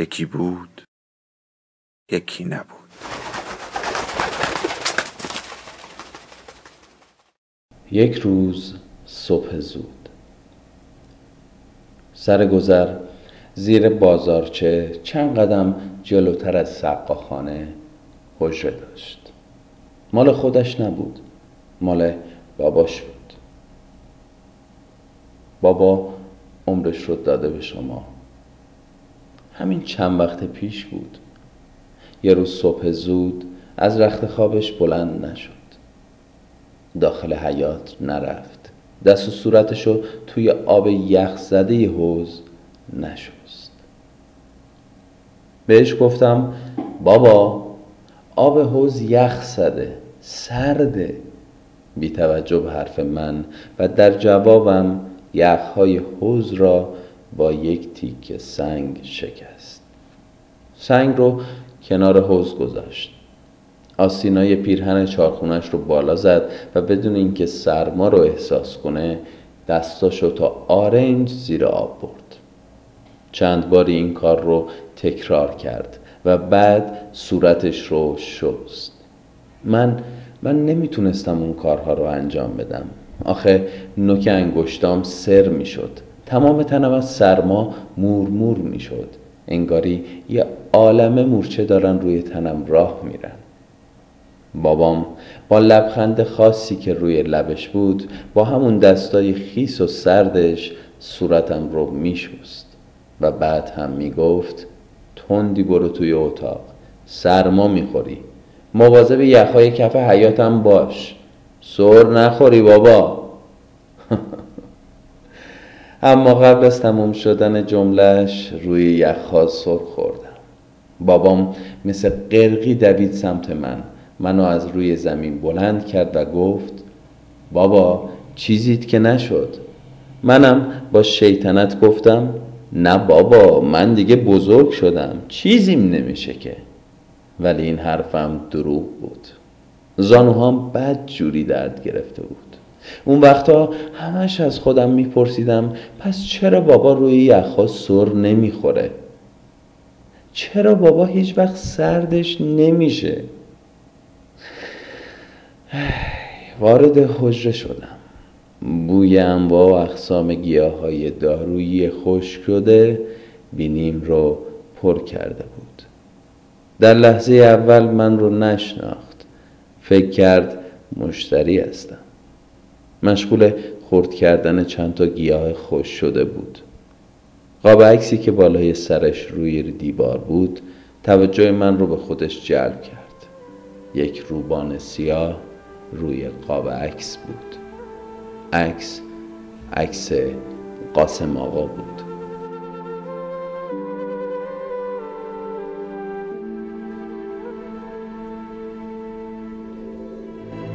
یکی بود یکی نبود. یک روز صبح زود. سر گذر زیر بازارچه چند قدم جلوتر از سقاخانه حجره داشت. مال خودش نبود مال باباش بود. بابا عمرش رو داده به شما. همین چند وقت پیش بود. یه روز صبح زود از رخت خوابش بلند نشد. داخل حیات نرفت. دست و صورتشو توی آب یخ زده حوز نشست. بهش گفتم بابا آب حوز یخ زده سرده. بی توجه به حرف من و در جوابم یخهای حوز را با یک تیک سنگ شکست. سنگ رو کنار حوز گذاشت. آستینای پیرهن چارخونش رو بالا زد و بدون اینکه سرما رو احساس کنه دستاشو تا آرنج زیر آب برد. چند باری این کار رو تکرار کرد و بعد صورتش رو شست. من من نمی‌تونستم اون کارها رو انجام بدم. آخه نوک انگشتام سر می‌شد. تمام تنم از سرما مورمور می‌شد. انگاری یه عالم مورچه دارن روی تنم راه میرن. بابام با لبخند خاصی که روی لبش بود با همون دستای خیس و سردش صورتم رو میشست و بعد هم می‌گفت تندی برو توی اتاق سرما می‌خوری. مواظب یخهای کف حیاتم باش. سر نخوری بابا. اما قبل از تموم شدن جملهش روی یخها سر خوردم. بابام مثل قرقی دوید سمت من. منو از روی زمین بلند کرد و گفت بابا چیزیت که نشد. منم با شیطنت گفتم نه بابا من دیگه بزرگ شدم چیزیم نمیشه که. ولی این حرفم دروغ بود. زانوهام بد جوری درد گرفته بود. اون وقتا همش از خودم میپرسیدم پس چرا بابا روی یخها سر نمی‌خوره؟ چرا بابا هیچ وقت سردش نمیشه؟ وارد حجره شدم. بوی انواع و اقسام گیاه های دارویی خشک شده بینیم رو پر کرده بود. در لحظه اول من رو نشناخت. فکر کرد مشتری هستم. مشغول خرد کردن چند تا گیاه خوش شده بود. قاب عکسی که بالای سرش روی دیوار بود توجه من رو به خودش جلب کرد. یک روبان سیاه روی قاب عکس بود. عکس عکس قاسم آقا بود.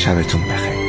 شبتون بخیر.